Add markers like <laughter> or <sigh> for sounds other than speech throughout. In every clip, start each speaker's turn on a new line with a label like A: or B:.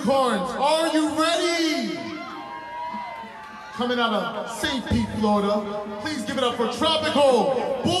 A: Unicorns, are you ready? Coming out of St. Pete, Florida, please give it up for Tropical Boulevard!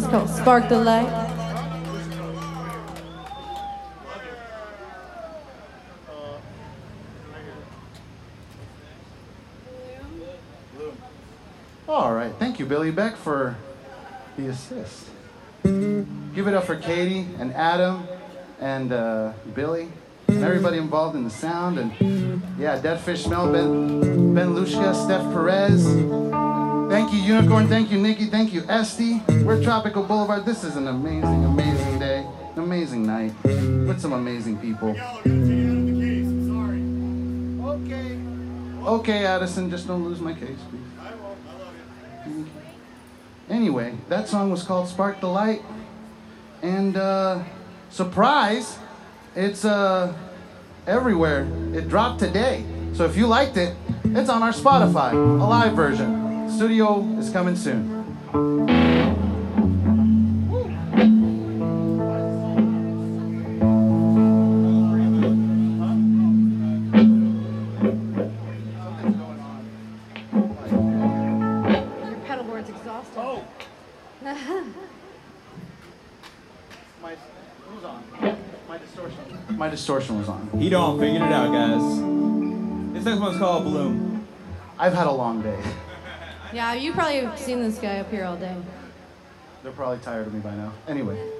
B: Spark the Light.
C: All right, thank you, Billy Beck, for the assist. Give it up for Katie and Adam and uh, Billy and everybody involved in the sound. And yeah, Dead Fish Smell, Ben, ben Lushka, Steph Perez. Thank you, Unicorn. Thank you, Nikki. Thank you, Esty. We're Tropical Boulevard. This is an amazing, amazing day, an amazing night with some amazing people. Okay. Okay, Addison, just don't lose my case, please. Anyway, that song was called Spark the Light. And uh, surprise, it's uh, everywhere. It dropped today. So if you liked it, it's on our Spotify, a live version. Studio is coming soon.
B: Your pedalboard's exhausted.
C: Oh. <laughs> My, who's on? My distortion. My distortion was on.
D: He don't figured it out, guys. This next one's called Bloom.
C: I've had a long day. <laughs>
B: Yeah, you probably have seen this guy up here all day.
C: They're probably tired of me by now. Anyway.